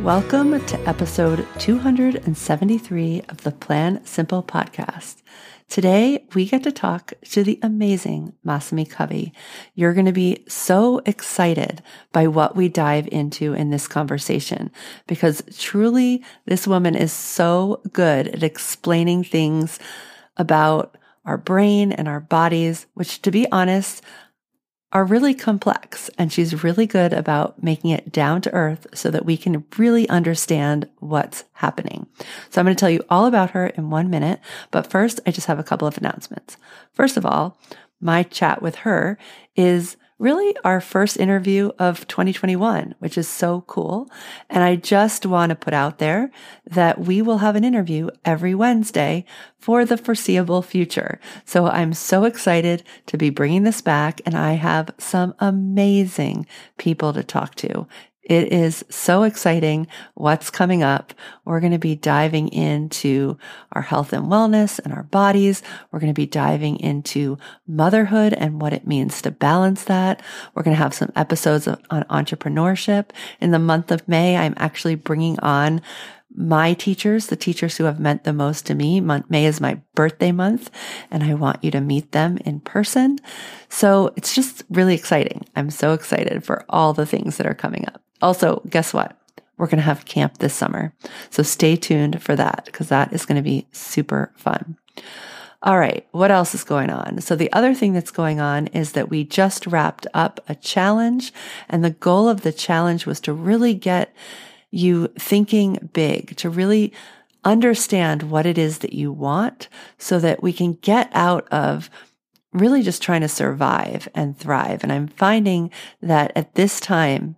Welcome to episode 273 of the Plan Simple podcast. Today, we get to talk to the amazing Masami Covey. You're going to be so excited by what we dive into in this conversation because truly, this woman is so good at explaining things about our brain and our bodies, which to be honest, are really complex and she's really good about making it down to earth so that we can really understand what's happening. So I'm going to tell you all about her in one minute, but first I just have a couple of announcements. First of all, my chat with her is really our first interview of 2021, which is so cool. And I just want to put out there that we will have an interview every Wednesday for the foreseeable future. So I'm so excited to be bringing this back and I have some amazing people to talk to. It is so exciting what's coming up. We're going to be diving into our health and wellness and our bodies. We're going to be diving into motherhood and what it means to balance that. We're going to have some episodes on entrepreneurship. In the month of May, I'm actually bringing on my teachers, the teachers who have meant the most to me. May is my birthday month and I want you to meet them in person. So it's just really exciting. I'm so excited for all the things that are coming up. Also, guess what? We're going to have camp this summer. So stay tuned for that because that is going to be super fun. All right. What else is going on? So the other thing that's going on is that we just wrapped up a challenge and the goal of the challenge was to really get you thinking big, to really understand what it is that you want so that we can get out of really just trying to survive and thrive. And I'm finding that at this time,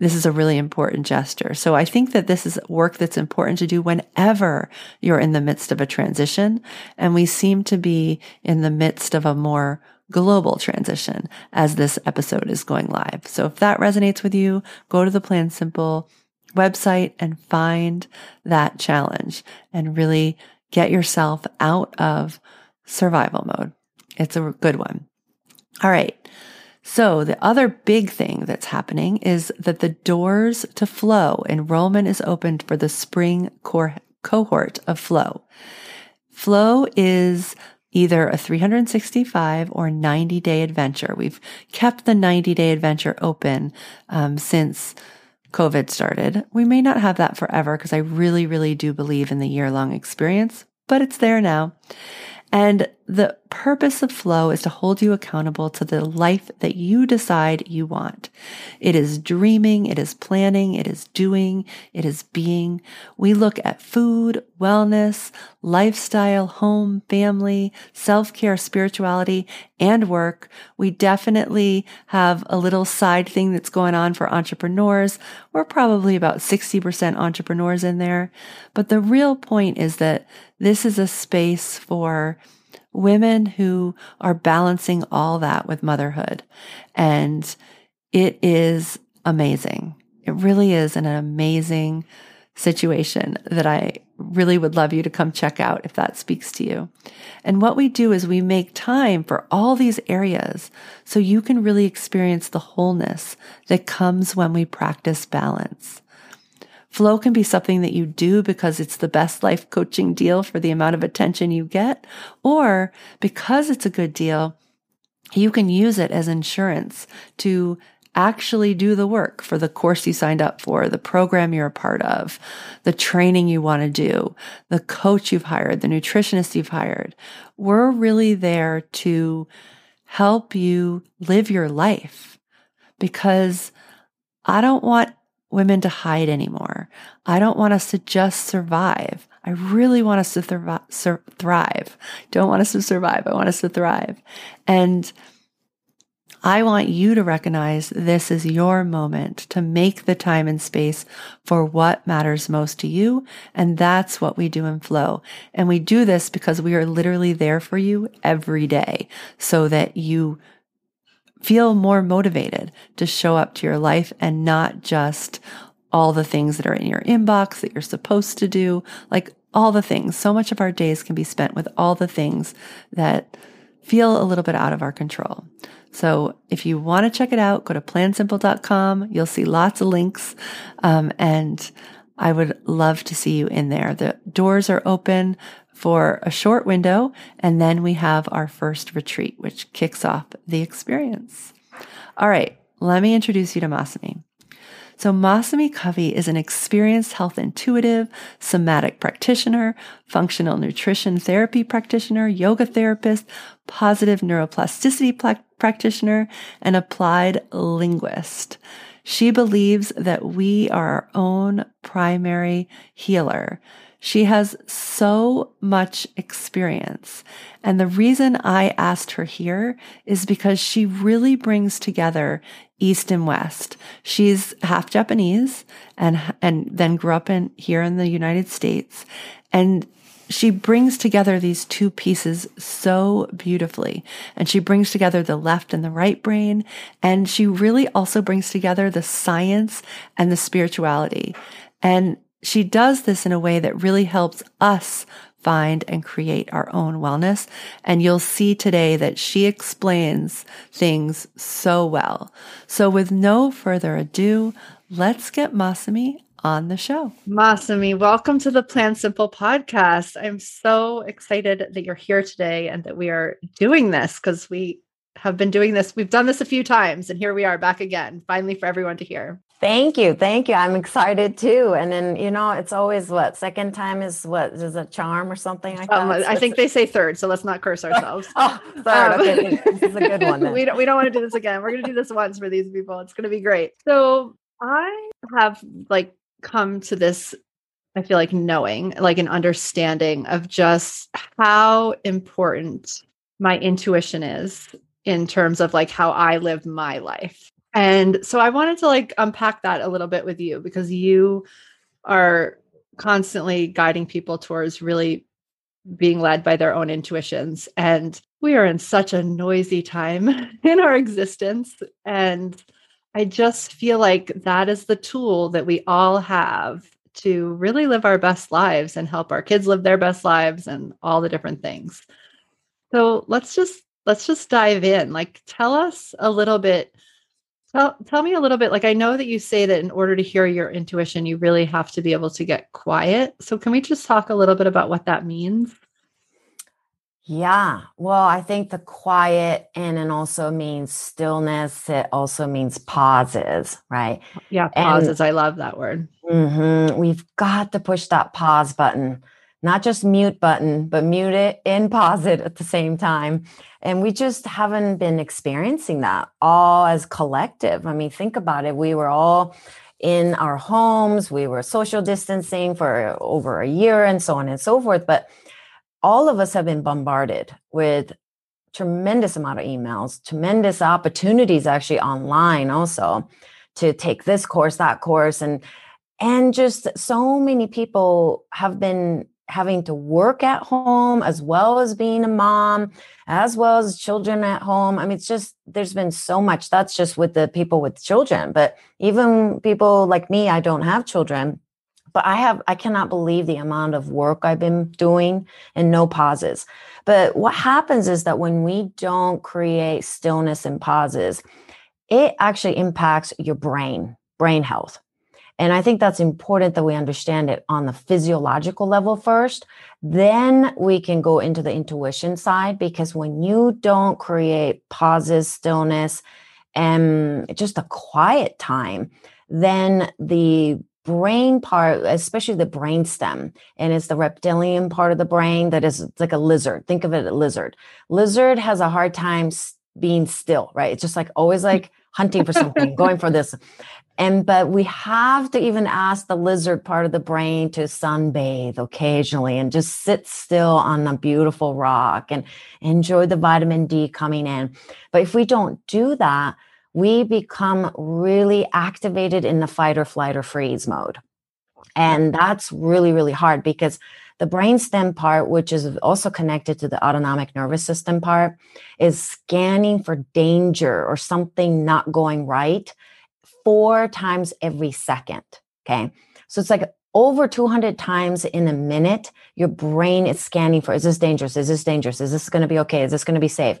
this is a really important gesture. So I think that this is work that's important to do whenever you're in the midst of a transition. And we seem to be in the midst of a more global transition as this episode is going live. So if that resonates with you, go to the Plan Simple website and find that challenge and really get yourself out of survival mode. It's a good one. All right. So the other big thing that's happening is that the doors to flow enrollment is opened for the spring cohort of flow. Flow is either a 365 or 90 day adventure. We've kept the 90 day adventure open um, since COVID started. We may not have that forever because I really, really do believe in the year long experience, but it's there now. And the purpose of flow is to hold you accountable to the life that you decide you want. It is dreaming, it is planning, it is doing, it is being. We look at food, wellness, lifestyle, home, family, self-care, spirituality, and work. We definitely have a little side thing that's going on for entrepreneurs. We're probably about 60% entrepreneurs in there. But the real point is that this is a space for women who are balancing all that with motherhood. And it is amazing. It really is an amazing situation that I really would love you to come check out if that speaks to you. And what we do is we make time for all these areas so you can really experience the wholeness that comes when we practice balance. Flow can be something that you do because it's the best life coaching deal for the amount of attention you get, or because it's a good deal, you can use it as insurance to actually do the work for the course you signed up for, the program you're a part of, the training you want to do, the coach you've hired, the nutritionist you've hired. We're really there to help you live your life because I don't want women to hide anymore. I don't want us to just survive. I really want us to thrive. Don't want us to survive. I want us to thrive. And I want you to recognize this is your moment to make the time and space for what matters most to you. And that's what we do in flow. And we do this because we are literally there for you every day so that you feel more motivated to show up to your life and not just all the things that are in your inbox that you're supposed to do, like all the things. So much of our days can be spent with all the things that feel a little bit out of our control. So if you want to check it out, go to plansimple.com. You'll see lots of links. Um, and I would love to see you in there. The doors are open for a short window. And then we have our first retreat, which kicks off the experience. All right. Let me introduce you to Masami. So Masami Covey is an experienced health intuitive, somatic practitioner, functional nutrition therapy practitioner, yoga therapist, positive neuroplasticity pla- practitioner, and applied linguist. She believes that we are our own primary healer. She has so much experience. And the reason I asked her here is because she really brings together East and West. She's half Japanese and, and then grew up in here in the United States. And she brings together these two pieces so beautifully. And she brings together the left and the right brain. And she really also brings together the science and the spirituality. And she does this in a way that really helps us find and create our own wellness. And you'll see today that she explains things so well. So with no further ado, let's get Masami on the show. Masami, welcome to the Plan Simple podcast. I'm so excited that you're here today and that we are doing this because we have been doing this. We've done this a few times and here we are back again, finally for everyone to hear. Thank you. Thank you. I'm excited too. And then, you know, it's always what second time is what is a charm or something like um, that. I think they say third, so let's not curse ourselves. oh, third. Um, okay. This is a good one. Then. we don't we don't want to do this again. We're gonna do this once for these people. It's gonna be great. So I have like come to this, I feel like knowing, like an understanding of just how important my intuition is in terms of like how I live my life. And so I wanted to like unpack that a little bit with you because you are constantly guiding people towards really being led by their own intuitions. And we are in such a noisy time in our existence. And I just feel like that is the tool that we all have to really live our best lives and help our kids live their best lives and all the different things. So let's just let's just dive in. Like tell us a little bit Tell, tell me a little bit. Like, I know that you say that in order to hear your intuition, you really have to be able to get quiet. So, can we just talk a little bit about what that means? Yeah. Well, I think the quiet and it also means stillness. It also means pauses, right? Yeah, pauses. And, I love that word. Mm-hmm, we've got to push that pause button not just mute button, but mute it and pause it at the same time. And we just haven't been experiencing that all as collective. I mean, think about it. We were all in our homes, we were social distancing for over a year and so on and so forth. But all of us have been bombarded with tremendous amount of emails, tremendous opportunities actually online also to take this course, that course, and and just so many people have been having to work at home as well as being a mom as well as children at home. I mean it's just there's been so much. That's just with the people with children but even people like me i don't have children but i have i cannot believe the amount of work i've been doing and no pauses but what happens is that when we don't create stillness and pauses it actually impacts your brain brain health and I think that's important that we understand it on the physiological level first. Then we can go into the intuition side because when you don't create pauses, stillness, and just a quiet time, then the brain part, especially the brain stem, and it's the reptilian part of the brain that is like a lizard. Think of it a lizard. Lizard has a hard time being still, right? It's just like always like hunting for something, going for this. And but we have to even ask the lizard part of the brain to sunbathe occasionally and just sit still on a beautiful rock and enjoy the vitamin D coming in. But if we don't do that, we become really activated in the fight or flight or freeze mode. And that's really, really hard because the brainstem part, which is also connected to the autonomic nervous system part, is scanning for danger or something not going right four times every second. Okay. So it's like over 200 times in a minute, your brain is scanning for is this dangerous? Is this dangerous? Is this going to be okay? Is this going to be safe?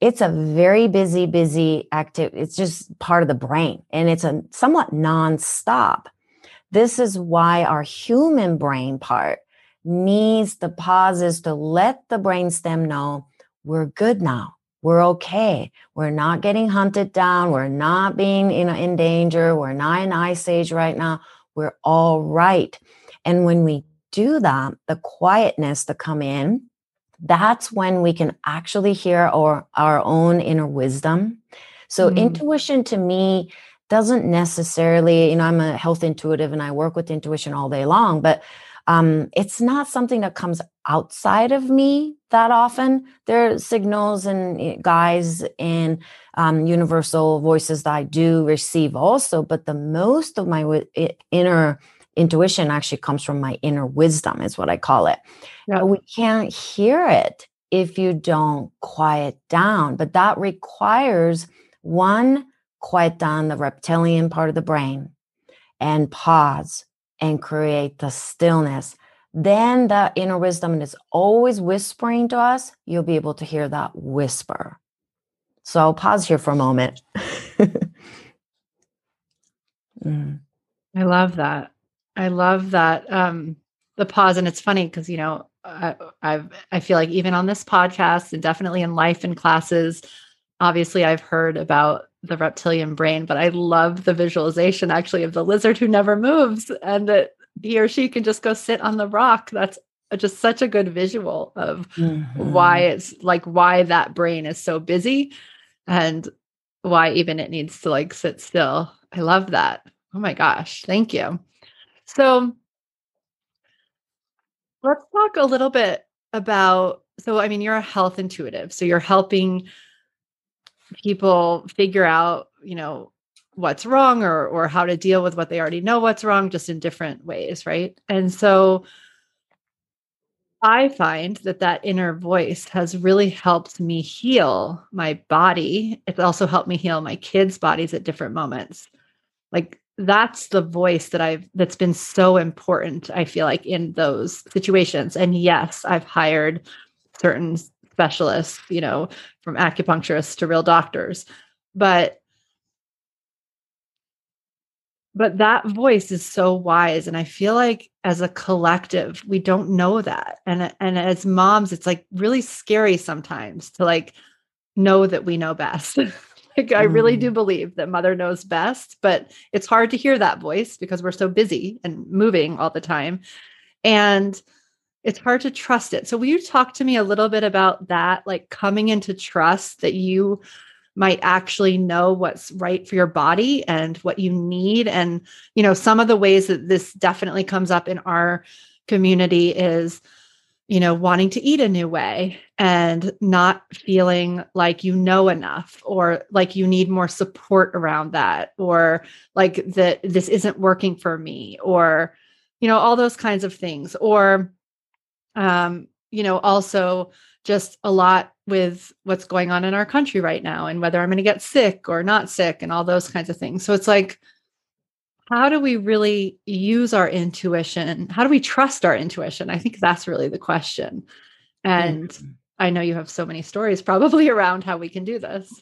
It's a very busy, busy active. It's just part of the brain and it's a somewhat nonstop. This is why our human brain part needs the pauses to let the brainstem know we're good now. We're okay. We're not getting hunted down. We're not being know, in danger. We're not in ice age right now. We're all right. And when we do that, the quietness to come in, that's when we can actually hear our, our own inner wisdom. So, mm. intuition to me doesn't necessarily, you know, I'm a health intuitive and I work with intuition all day long, but um, it's not something that comes outside of me that often. There are signals and eh, guides and um, universal voices that I do receive also, but the most of my w- inner intuition actually comes from my inner wisdom, is what I call it. Yeah. we can't hear it if you don't quiet down, but that requires one, quiet down the reptilian part of the brain and pause and create the stillness, then the inner wisdom is always whispering to us. You'll be able to hear that whisper. So I'll pause here for a moment. mm. I love that. I love that. Um, the pause, and it's funny because you know I, I've I feel like even on this podcast and definitely in life and classes, obviously I've heard about the reptilian brain, but I love the visualization actually of the lizard who never moves and that he or she can just go sit on the rock. That's just such a good visual of mm-hmm. why it's like why that brain is so busy and why even it needs to like sit still. I love that. Oh my gosh. Thank you. So let's talk a little bit about so I mean you're a health intuitive. So you're helping people figure out, you know, what's wrong or or how to deal with what they already know what's wrong just in different ways, right? And so I find that that inner voice has really helped me heal my body. It's also helped me heal my kids' bodies at different moments. Like that's the voice that I've that's been so important, I feel like, in those situations. And yes, I've hired certain specialists, you know, from acupuncturists to real doctors. But but that voice is so wise and i feel like as a collective we don't know that and and as moms it's like really scary sometimes to like know that we know best like i really do mm. believe that mother knows best but it's hard to hear that voice because we're so busy and moving all the time and it's hard to trust it. So will you talk to me a little bit about that like coming into trust that you might actually know what's right for your body and what you need and you know some of the ways that this definitely comes up in our community is you know wanting to eat a new way and not feeling like you know enough or like you need more support around that or like that this isn't working for me or you know all those kinds of things or um, you know, also just a lot with what's going on in our country right now and whether I'm going to get sick or not sick and all those kinds of things. So it's like, how do we really use our intuition? How do we trust our intuition? I think that's really the question. And mm-hmm. I know you have so many stories probably around how we can do this.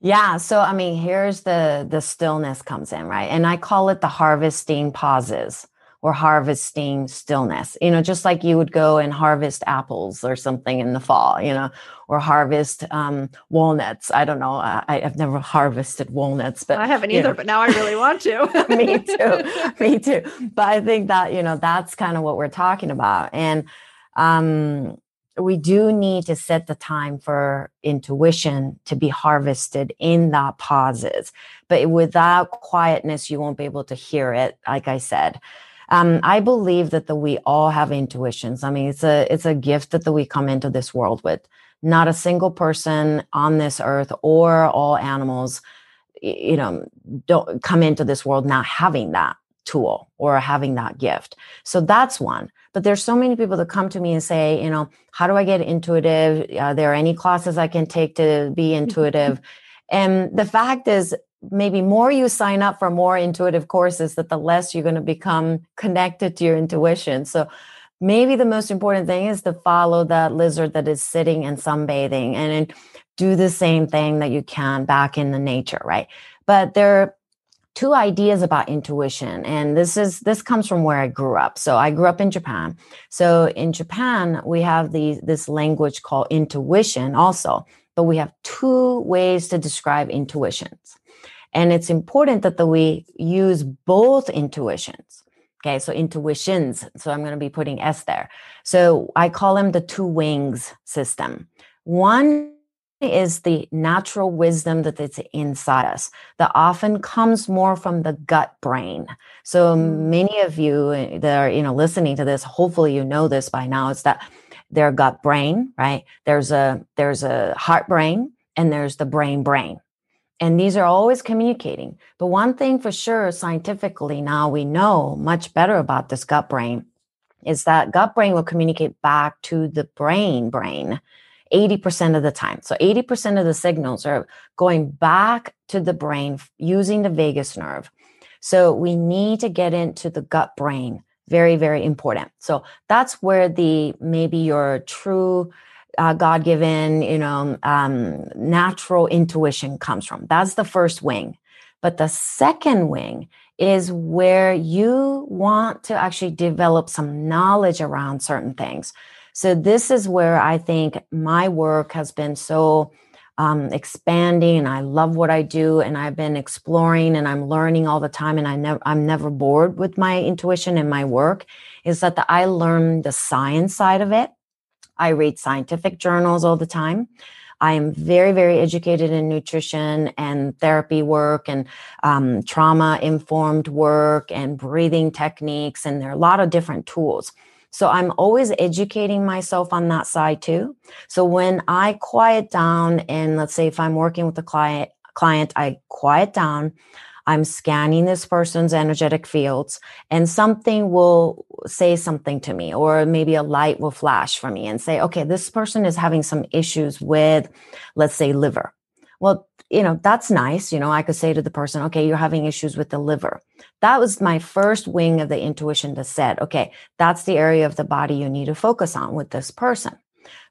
Yeah, so I mean, here's the the stillness comes in, right? And I call it the harvesting pauses or harvesting stillness, you know, just like you would go and harvest apples or something in the fall, you know, or harvest um, walnuts. I don't know. I, have never harvested walnuts, but I haven't either, know. but now I really want to. me too. Me too. But I think that, you know, that's kind of what we're talking about. And, um, we do need to set the time for intuition to be harvested in that pauses. But without quietness, you won't be able to hear it, like I said. Um, I believe that the, we all have intuitions. I mean, it's a it's a gift that the, we come into this world with. Not a single person on this earth or all animals, you know, don't come into this world not having that tool or having that gift. So that's one. But there's so many people that come to me and say, you know, how do I get intuitive? Are there any classes I can take to be intuitive? and the fact is, maybe more you sign up for more intuitive courses, that the less you're going to become connected to your intuition. So maybe the most important thing is to follow that lizard that is sitting and sunbathing and do the same thing that you can back in the nature, right? But there are two ideas about intuition and this is this comes from where i grew up so i grew up in japan so in japan we have the this language called intuition also but we have two ways to describe intuitions and it's important that the, we use both intuitions okay so intuitions so i'm going to be putting s there so i call them the two wings system one is the natural wisdom that is inside us that often comes more from the gut brain. So mm. many of you eh, that are, you know, listening to this, hopefully you know this by now, it's that their gut brain, right? There's a, there's a heart brain and there's the brain brain. And these are always communicating. But one thing for sure, scientifically now we know much better about this gut brain is that gut brain will communicate back to the brain brain 80% of the time. So 80% of the signals are going back to the brain using the vagus nerve. So we need to get into the gut brain. Very, very important. So that's where the maybe your true uh, God given, you know, um, natural intuition comes from. That's the first wing. But the second wing is where you want to actually develop some knowledge around certain things. So this is where I think my work has been so um, expanding and I love what I do and I've been exploring and I'm learning all the time and I never I'm never bored with my intuition and my work is that the, I learn the science side of it. I read scientific journals all the time. I am very, very educated in nutrition and therapy work and um, trauma informed work and breathing techniques. And there are a lot of different tools. So I'm always educating myself on that side too. So when I quiet down and let's say if I'm working with a client, client, I quiet down, I'm scanning this person's energetic fields and something will say something to me, or maybe a light will flash for me and say, okay, this person is having some issues with, let's say, liver. Well, you know, that's nice. You know, I could say to the person, okay, you're having issues with the liver. That was my first wing of the intuition that said, okay, that's the area of the body you need to focus on with this person.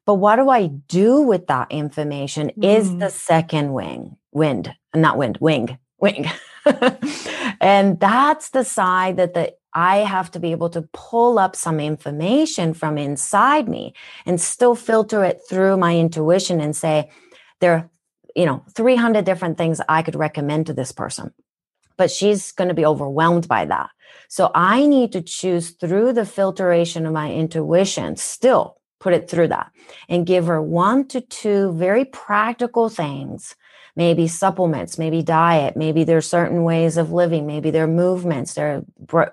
But what do I do with that information mm. is the mm. second wing, wind, not wind, wing, wing. and that's the side that the I have to be able to pull up some information from inside me and still filter it through my intuition and say, there you know 300 different things i could recommend to this person. But she's going to be overwhelmed by that. So i need to choose through the filtration of my intuition still put it through that and give her one to two very practical things maybe supplements maybe diet maybe there's certain ways of living maybe their movements their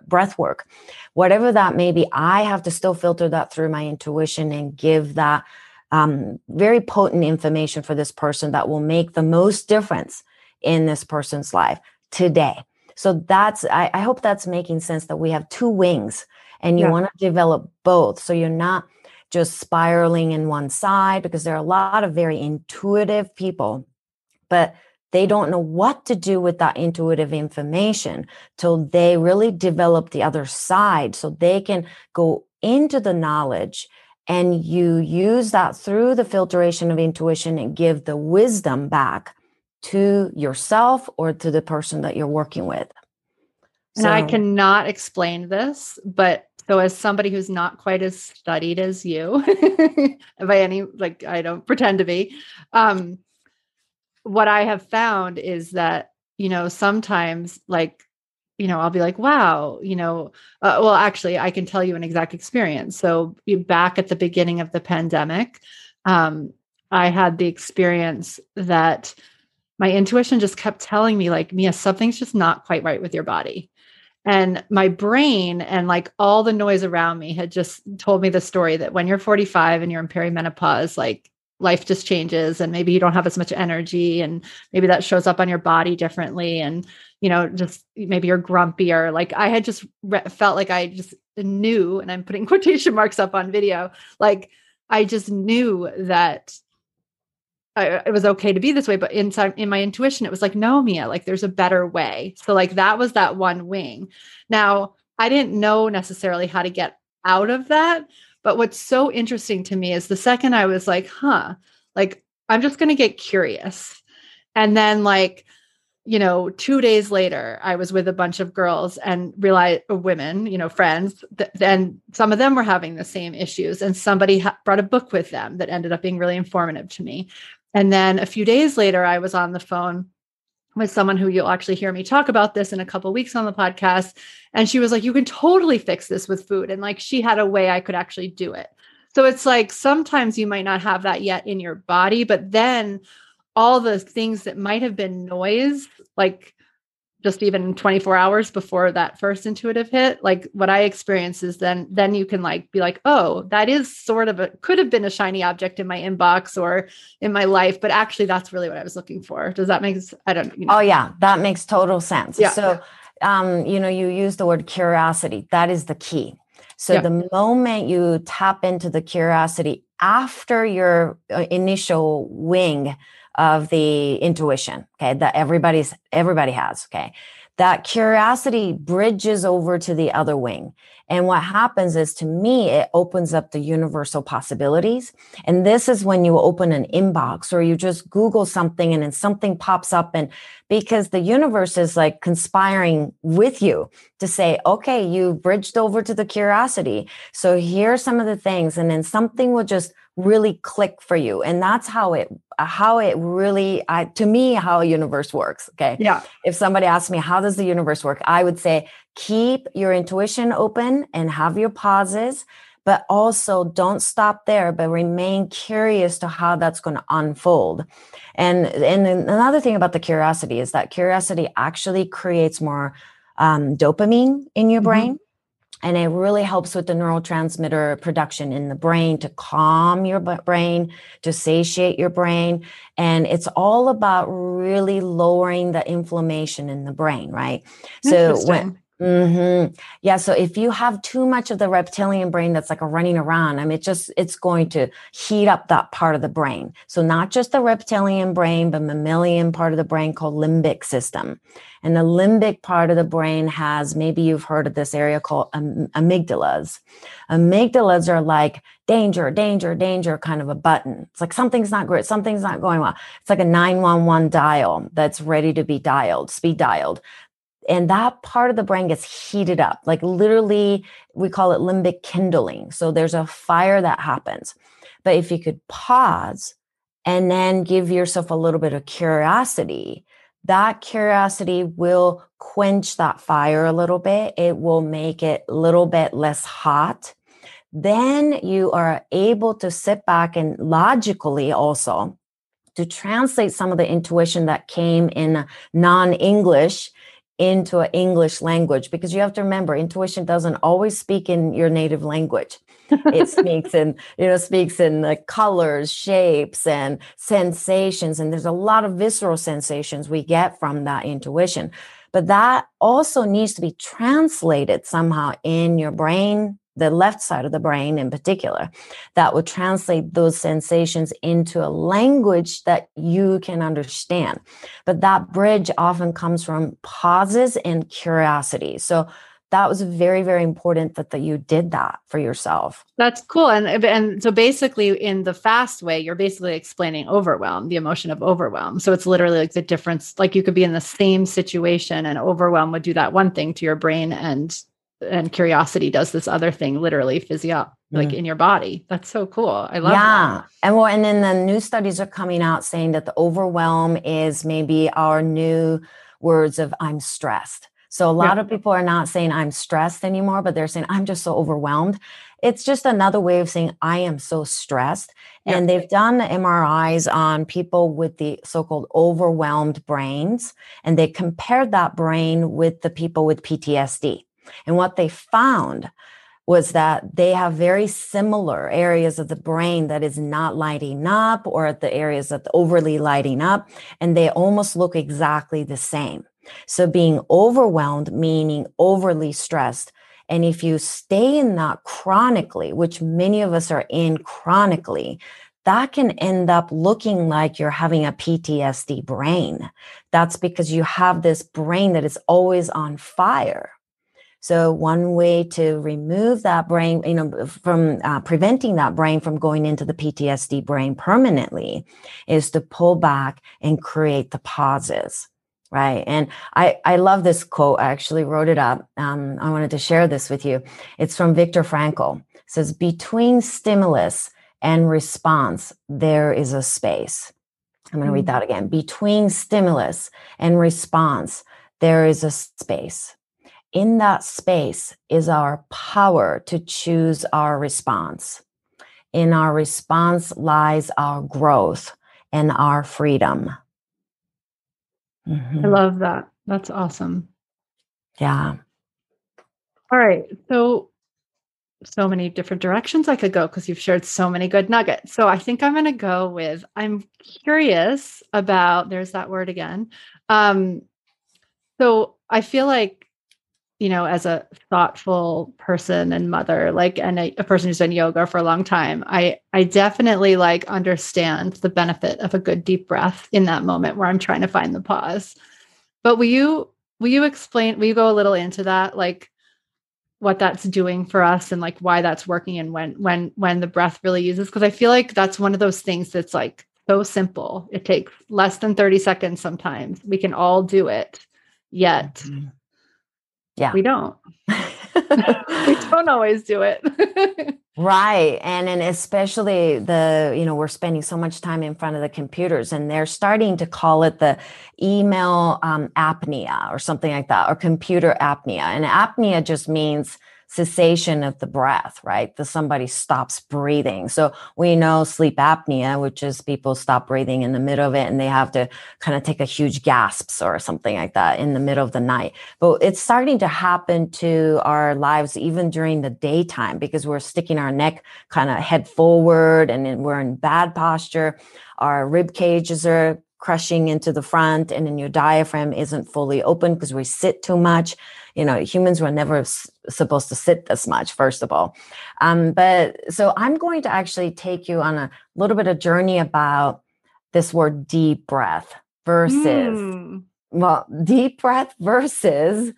breath work whatever that may be i have to still filter that through my intuition and give that um, very potent information for this person that will make the most difference in this person's life today. So that's, I, I hope that's making sense that we have two wings and you yeah. want to develop both. So you're not just spiraling in one side because there are a lot of very intuitive people, but they don't know what to do with that intuitive information till they really develop the other side so they can go into the knowledge and you use that through the filtration of intuition and give the wisdom back to yourself or to the person that you're working with. And so, I cannot explain this, but so as somebody who's not quite as studied as you, by any like I don't pretend to be, um, what I have found is that you know sometimes like you know, I'll be like, wow, you know, uh, well, actually, I can tell you an exact experience. So, back at the beginning of the pandemic, um, I had the experience that my intuition just kept telling me, like, Mia, something's just not quite right with your body. And my brain and like all the noise around me had just told me the story that when you're 45 and you're in perimenopause, like life just changes and maybe you don't have as much energy and maybe that shows up on your body differently and you know just maybe you're grumpier like i had just re- felt like i just knew and i'm putting quotation marks up on video like i just knew that I, it was okay to be this way but inside in my intuition it was like no mia like there's a better way. So like that was that one wing. Now i didn't know necessarily how to get out of that but what's so interesting to me is the second I was like, huh, like I'm just going to get curious. And then, like, you know, two days later, I was with a bunch of girls and realized uh, women, you know, friends, th- and some of them were having the same issues. And somebody ha- brought a book with them that ended up being really informative to me. And then a few days later, I was on the phone with someone who you'll actually hear me talk about this in a couple weeks on the podcast and she was like you can totally fix this with food and like she had a way I could actually do it. So it's like sometimes you might not have that yet in your body but then all the things that might have been noise like just even 24 hours before that first intuitive hit like what i experience is then then you can like be like oh that is sort of a could have been a shiny object in my inbox or in my life but actually that's really what i was looking for does that make sense i don't you know. oh yeah that makes total sense yeah. so um you know you use the word curiosity that is the key so yeah. the moment you tap into the curiosity after your uh, initial wing of the intuition okay that everybody's everybody has okay? That curiosity bridges over to the other wing. And what happens is to me it opens up the universal possibilities. And this is when you open an inbox or you just google something and then something pops up and because the universe is like conspiring with you to say okay you bridged over to the curiosity. So here are some of the things. And then something will just really click for you. And that's how it how it really I, to me how a universe works okay? Yeah. If somebody asks me how does the universe work? I would say keep your intuition open and have your pauses but also don't stop there but remain curious to how that's going to unfold. And and another thing about the curiosity is that curiosity actually creates more um, dopamine in your mm-hmm. brain and it really helps with the neurotransmitter production in the brain to calm your brain to satiate your brain. And it's all about really lowering the inflammation in the brain right? So when Mm-hmm. Yeah. So if you have too much of the reptilian brain that's like a running around, I mean, it just, it's going to heat up that part of the brain. So not just the reptilian brain, but mammalian part of the brain called limbic system. And the limbic part of the brain has, maybe you've heard of this area called am- amygdalas. Amygdalas are like danger, danger, danger kind of a button. It's like something's not great. Something's not going well. It's like a 911 dial that's ready to be dialed, speed dialed and that part of the brain gets heated up like literally we call it limbic kindling. So there's a fire that happens. But if you could pause and then give yourself a little bit of curiosity that curiosity will quench that fire a little bit. It will make it a little bit less hot. Then you are able to sit back and logically also to translate some of the intuition that came in non-english into an English language because you have to remember intuition doesn't always speak in your native language. it speaks in you know speaks in the colors shapes and sensations and there's a lot of visceral sensations we get from that intuition but that also needs to be translated somehow in your brain the left side of the brain in particular, that would translate those sensations into a language that you can understand. But that bridge often comes from pauses and curiosity. So that was very very important that, that you did that for yourself that's cool and uh, and so basically in the fast way you're basically explaining overwhelm the emotion of overwhelm so it's literally like the difference like you could be in the same situation and overwhelm would do that one thing to your brain and and curiosity does this other thing literally physio like mm. in your body that's so cool i love yeah that. and well and then the new studies are coming out saying that the overwhelm is maybe our new words of i'm stressed So a lot yeah. of people are not saying I'm stressed anymore, but they're saying I'm just so overwhelmed. It's just another way of saying I am so stressed. Yeah. And they've done MRIs on people with the so called overwhelmed brains, and they compared that brain with the people with PTSD. And what they found was that they have very similar areas of the brain that is not lighting up or at the areas that overly lighting up, and they almost look exactly the same. So being overwhelmed, meaning overly stressed. And if you stay in that chronically, which many of us are in chronically, that can end up looking like you're having a PTSD brain. That's because you have this brain that is always on fire. So one way to remove that brain, you know, from uh, preventing that brain from going into the PTSD brain permanently is to pull back and create the pauses. Right. And I, I love this quote. I actually wrote it up. Um, I wanted to share this with you. It's from Viktor Frankl. It says, between stimulus and response, there is a space. I'm going to read mm. that again. Between stimulus and response, there is a space. In that space is our power to choose our response. In our response lies our growth and our freedom. Mm-hmm. I love that. That's awesome. Yeah. All right. So, so many different directions I could go because you've shared so many good nuggets. So, I think I'm going to go with I'm curious about, there's that word again. Um, so, I feel like you know, as a thoughtful person and mother, like, and a, a, person who's done yoga for a long time, I, I definitely like understand the benefit of a good deep breath in that moment where I'm trying to find the pause. But will you, will you explain, will you go a little into that? Like what that's doing for us and like why that's working and when, when, when the breath really uses? Cause I feel like that's one of those things that's like so simple. It takes less than 30 seconds sometimes. We can all do it. Yet mm-hmm yeah. We don't. we don't always do it. right. And and especially the, you know, we're spending so much time in front of the computers and they're starting to call it the email um, apnea or something like that, or computer apnea. And apnea just means cessation of the breath, right? The somebody stops breathing. So we know sleep apnea, which is people stop breathing in the middle of it and they have to kind of take a huge gasps or something like that in the middle of the night. But it's starting to happen to our lives even during the daytime because we're sticking our neck kind of head forward and we're in bad posture. Our rib cages are crushing into the front and then your diaphragm isn't fully open because we sit too much you know humans were never s- supposed to sit this much first of all. Um, but so i'm going to actually take you on a little bit of journey about this word deep breath versus mm. well deep breath versus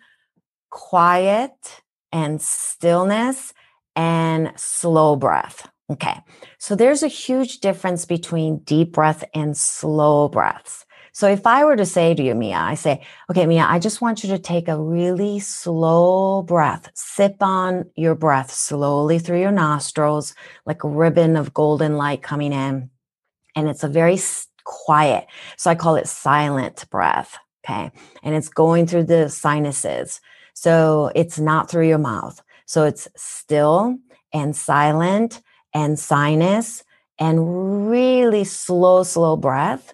quiet and stillness and slow breath. Okay. So there's a huge difference between deep breath and slow breaths so if I were to say to you, Mia, I say, okay, Mia, I just want you to take a really slow breath, sip on your breath slowly through your nostrils, like a ribbon of golden light coming in. And it's a very quiet. So I call it silent breath. Okay. And it's going through the sinuses. So it's not through your mouth. So it's still and silent and sinus and really slow, slow breath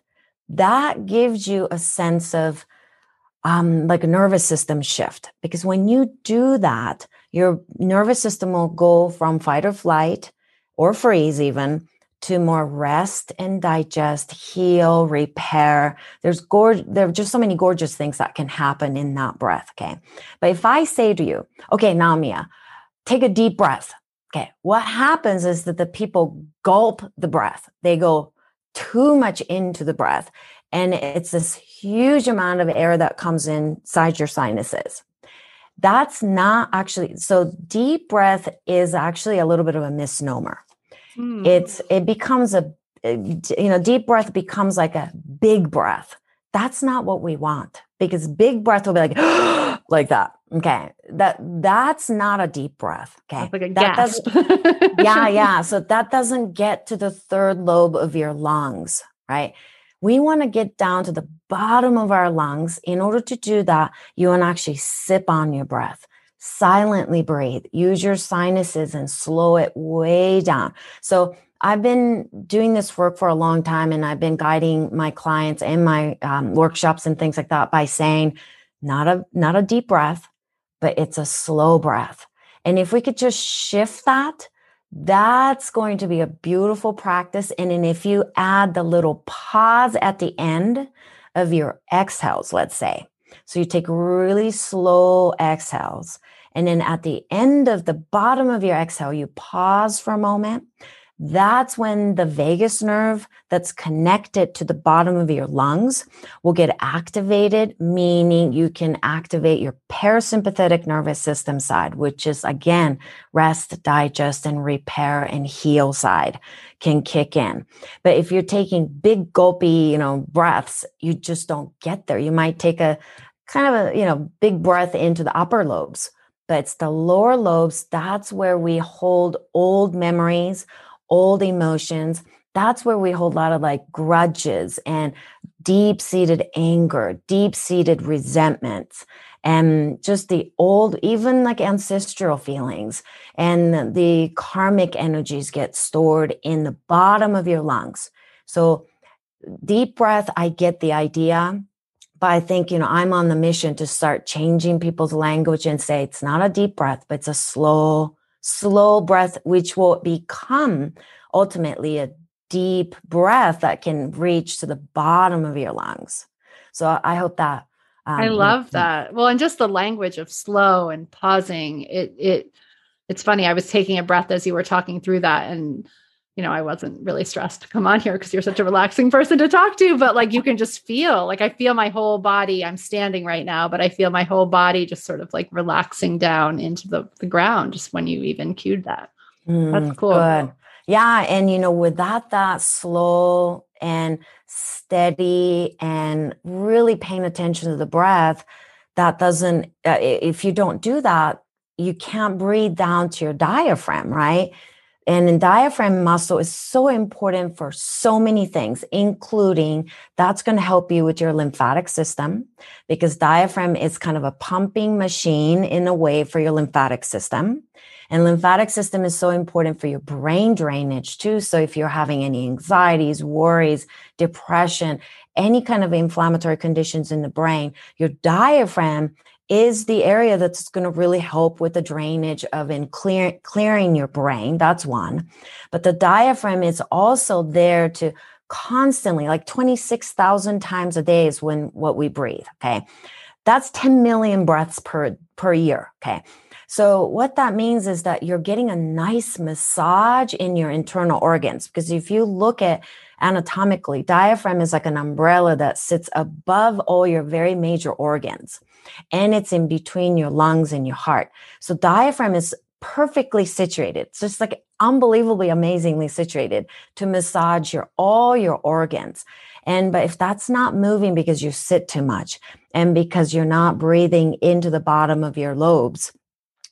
that gives you a sense of um, like a nervous system shift. Because when you do that, your nervous system will go from fight or flight or freeze even to more rest and digest, heal, repair. There's gorge, there are just so many gorgeous things that can happen in that breath. Okay. But if I say to you, okay, now Mia, take a deep breath. Okay. What happens is that the people gulp the breath. They go, too much into the breath. And it's this huge amount of air that comes inside your sinuses. That's not actually so deep breath is actually a little bit of a misnomer. Mm. It's it becomes a you know deep breath becomes like a big breath. That's not what we want because big breath will be like like that. Okay. That that's not a deep breath. Okay. That's like a that gasp. yeah, yeah. So that doesn't get to the third lobe of your lungs, right? We want to get down to the bottom of our lungs. In order to do that, you want to actually sip on your breath. Silently breathe. Use your sinuses and slow it way down. So I've been doing this work for a long time and I've been guiding my clients and my um, workshops and things like that by saying, not a not a deep breath, but it's a slow breath. And if we could just shift that, that's going to be a beautiful practice. And then if you add the little pause at the end of your exhales, let's say, so you take really slow exhales. And then at the end of the bottom of your exhale, you pause for a moment that's when the vagus nerve that's connected to the bottom of your lungs will get activated, meaning you can activate your parasympathetic nervous system side, which is again, rest, digest, and repair and heal side can kick in. But if you're taking big gulpy, you know, breaths, you just don't get there. You might take a kind of a, you know, big breath into the upper lobes, but it's the lower lobes. That's where we hold old memories old emotions. That's where we hold a lot of like grudges and deep seated anger, deep seated resentments, and just the old, even like ancestral feelings. And the karmic energies get stored in the bottom of your lungs. So, deep breath, I get the idea. But I think, you know, I'm on the mission to start changing people's language and say it's not a deep breath, but it's a slow, slow breath, which will become ultimately a deep breath that can reach to the bottom of your lungs. So I hope that. Um, I love that. Well, and just the language of slow and pausing. It it it's funny. I was taking a breath as you were talking through that, and you know, I wasn't really stressed to come on here because you're such a relaxing person to talk to, but like you can just feel like I feel my whole body. I'm standing right now, but I feel my whole body just sort of like relaxing down into the, the ground just when you even cued that. Mm, That's cool. Good. Yeah. And, you know, without that that slow and steady and really paying attention to the breath, that doesn't, uh, if you don't do that, you can't breathe down to your diaphragm, right? And the diaphragm muscle is so important for so many things, including that's going to help you with your lymphatic system because diaphragm is kind of a pumping machine in a way for your lymphatic system. And lymphatic system is so important for your brain drainage too. So if you're having any anxieties, worries, depression, any kind of inflammatory conditions in the brain, your diaphragm is the area that's going to really help with the drainage of in clear, clearing your brain. That's one. But the diaphragm is also there to constantly, like 26,000 times a day is when what we breathe. Okay. That's 10 million breaths per, per year. Okay. So what that means is that you're getting a nice massage in your internal organs. Because if you look at anatomically, diaphragm is like an umbrella that sits above all your very major organs and it's in between your lungs and your heart. So diaphragm is perfectly situated. It's just like unbelievably amazingly situated to massage your all your organs. And but if that's not moving because you sit too much and because you're not breathing into the bottom of your lobes,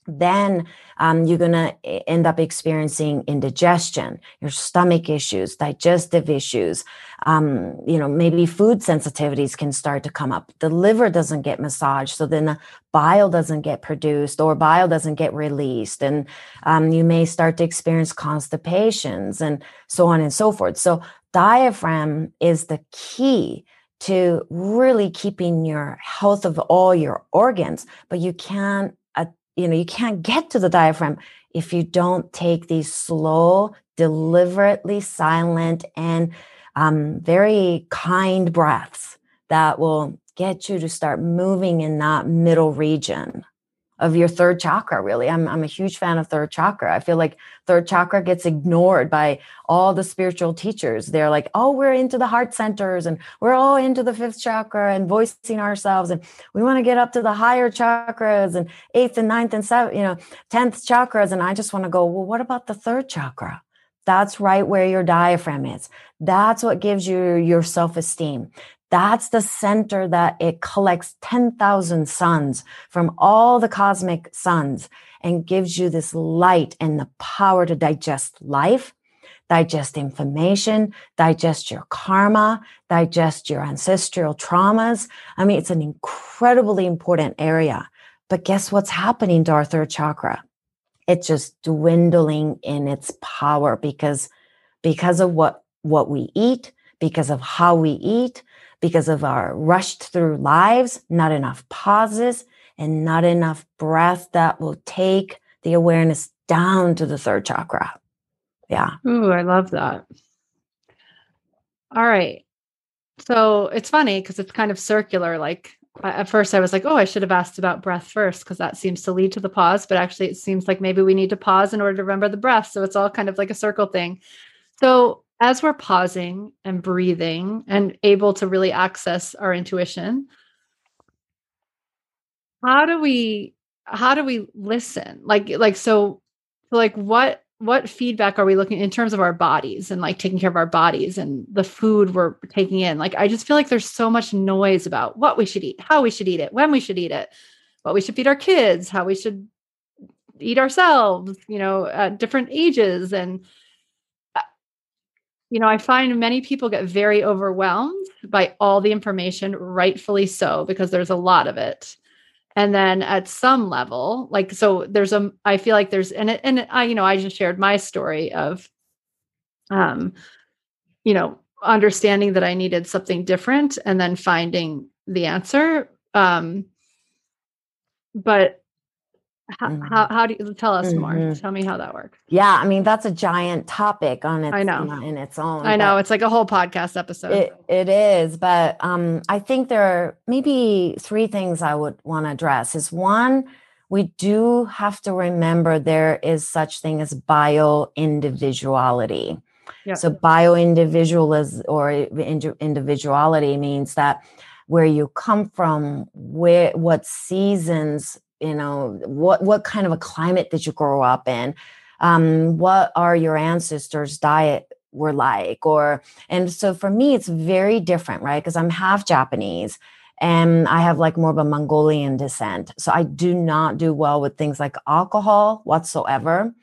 then um, you're going to end up experiencing indigestion, your stomach issues, digestive issues. Um, you know, maybe food sensitivities can start to come up. The liver doesn't get massaged, so then the bile doesn't get produced or bile doesn't get released, and um, you may start to experience constipations and so on and so forth. So, diaphragm is the key to really keeping your health of all your organs, but you can't you know, you can't get to the diaphragm if you don't take these slow, deliberately silent, and um, very kind breaths that will get you to start moving in that middle region of your third chakra really. I'm, I'm a huge fan of third chakra. I feel like third chakra gets ignored by all the spiritual teachers. They're like oh we're into the heart centers and we're all into the fifth chakra and voicing ourselves and we want to get up to the higher chakras and eighth and ninth and seventh you know 10th chakras. And i just want to go well what about the third chakra? That's right where your diaphragm is. That's what gives you your self esteem. That's the center that it collects 10,000 suns from all the cosmic suns and gives you this light and the power to digest life. digest information, digest your karma, digest your ancestral traumas. I mean, it's an incredibly important area. But guess what's happening to our third chakra? It's just dwindling in its power because because of what what we eat, because of how we eat, because of our rushed through lives, not enough pauses and not enough breath that will take the awareness down to the third chakra. Yeah. Ooh, I love that. All right. So it's funny because it's kind of circular. Like at first, I was like, oh, I should have asked about breath first because that seems to lead to the pause. But actually, it seems like maybe we need to pause in order to remember the breath. So it's all kind of like a circle thing. So as we're pausing and breathing and able to really access our intuition, how do we how do we listen? Like like so like what what feedback are we looking in terms of our bodies and like taking care of our bodies and the food we're taking in like i just feel like there's so much noise about what we should eat how we should eat it when we should eat it what we should feed our kids how we should eat ourselves you know at different ages and you know i find many people get very overwhelmed by all the information rightfully so because there's a lot of it. And then at some level like so there's a i feel like there's and it, and i you know i just shared my story of um you know understanding that i needed something different and then finding the answer. Um but how, mm-hmm. how, how do you tell us mm-hmm. more? Tell me how that works. Yeah, I mean that's a giant topic on its I know. in its own. I know it's like a whole podcast episode. It, it is, but um, I think there are maybe three things I would want to address. Is one, we do have to remember there is such thing as bio individuality. Yep. So bio individualism or individuality means that where you come from, where what seasons you know what what kind of a climate did you grow up in? Um, what are your ancestors diet were like? Or and so for me it's very different right? Because i'm half japanese and i have like more of a mongolian descent. So i do not do well with things like alcohol whatsoever.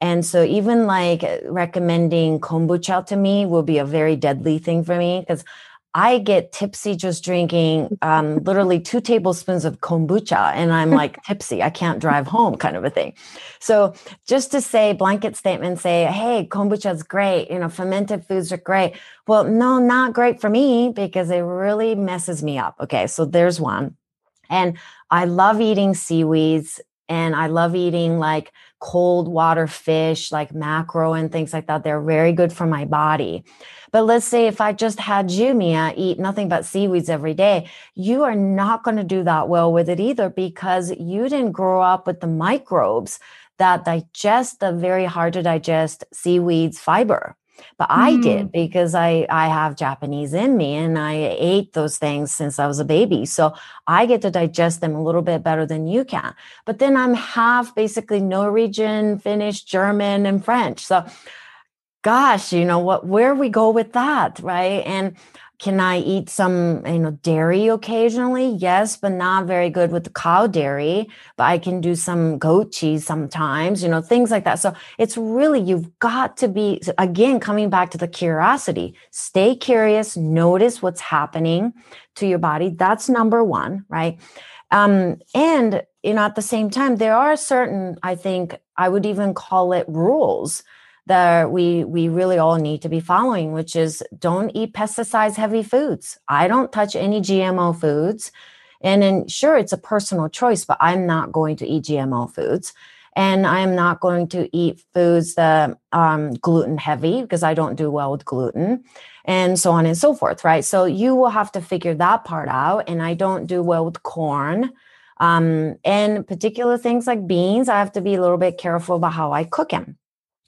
And so even like recommending kombucha to me will be a very deadly thing for me because I get tipsy just drinking um, literally two tablespoons of kombucha and I'm like tipsy. I can't drive home, kind of a thing. So, just to say, blanket statement say, hey, kombucha is great. You know, fermented foods are great. Well, no, not great for me because it really messes me up. Okay. So, there's one. And I love eating seaweeds and I love eating like cold water fish, like mackerel and things like that. They're very good for my body. But let's say if I just had you, Mia, eat nothing but seaweeds every day, you are not going to do that well with it either because you didn't grow up with the microbes that digest the very hard to digest seaweeds fiber but mm. i did mm. because i i have japanese in me and i ate those things since i was a baby so i get to digest them a little bit better than you can but then i'm half basically norwegian finnish german and french so gosh, you know what, where we go with that, right? And can I eat some, you know, dairy occasionally? Yes, but not very good with the cow dairy. But I can do some goat cheese sometimes, you know, things like that. So it's really, you've got to be, again, coming back to the curiosity, stay curious, notice what's happening to your body. That's number one, right? Um, and, you know, at the same time, there are certain, I think, I would even call it rules that we we really all need to be following which is don't eat pesticides heavy foods. I don't touch any gmo foods. And then sure it's a personal choice but i'm not going to eat gmo foods. And i'm not going to eat foods that um gluten heavy because i don't do well with gluten and so on and so forth right? So you will have to figure that part out. And i don't do well with corn um, and particular things like beans i have to be a little bit careful about how i cook them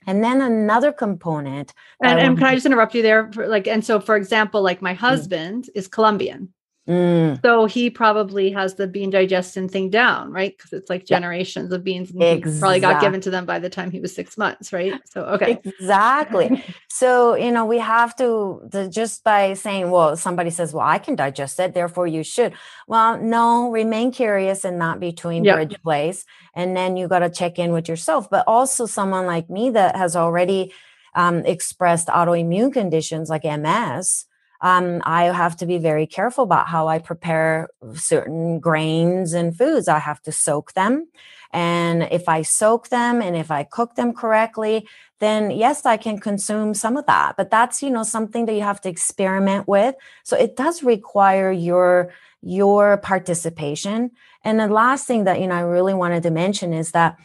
and then another component. And, and can I just interrupt you there? Like, and so for example, like my mm. husband mm. is Colombian. Mm. So he probably has the bean digestion thing down, right? Because it's like generations yeah. of beans. Exactly. Probably got given to them by the time he was six months, right? So okay, exactly. so you know we have to the, just by saying, well, somebody says, well, I can digest it, therefore you should. Well, no, remain curious and not be between yep. bridge place, and then you got to check in with yourself. But also someone like me that has already um, expressed autoimmune conditions like MS, um, I have to be very careful about how I prepare certain grains and foods. I have to soak them. And if I soak them and if I cook them correctly, then yes, I can consume some of that. But that's, you know, something that you have to experiment with. So it does require your your participation. And the last thing that, you know, I really wanted to mention is that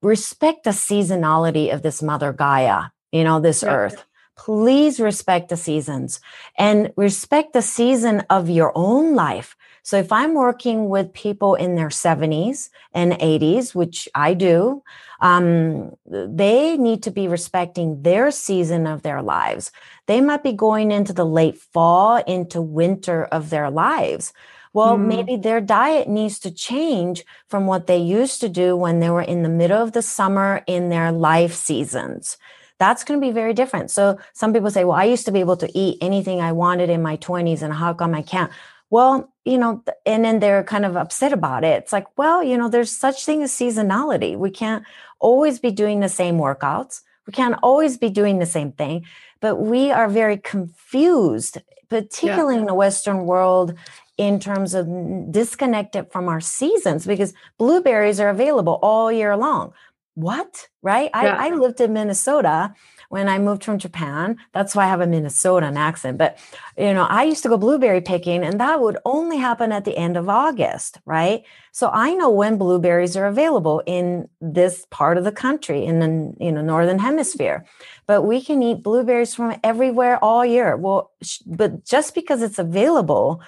respect the seasonality of this mother Gaia, you know, this yep. earth please respect the seasons and respect the season of your own life. So if I'm working with people in their 70s and 80s, which I do, um, they need to be respecting their season of their lives. They might be going into the late fall, into winter of their lives. Well, mm. maybe their diet needs to change from what they used to do when they were in the middle of the summer in their life seasons that's going to be very different. So some people say, well, I used to be able to eat anything I wanted in my 20s and how come I can't? Well, you know, and then they're kind of upset about it. It's like, well, you know, there's such thing as seasonality. We can't always be doing the same workouts. We can't always be doing the same thing, but we are very confused, particularly yeah. in the Western world, in terms of disconnected from our seasons because blueberries are available all year long what? Right? Yeah. I, I lived in Minnesota when I moved from Japan. That's why I have a Minnesotan accent. But, you know, I used to go blueberry picking and that would only happen at the end of August, right? So I know when blueberries are available in this part of the country, in the, you know, Northern hemisphere. But we can eat blueberries from everywhere all year. Well, sh- but just because it's available,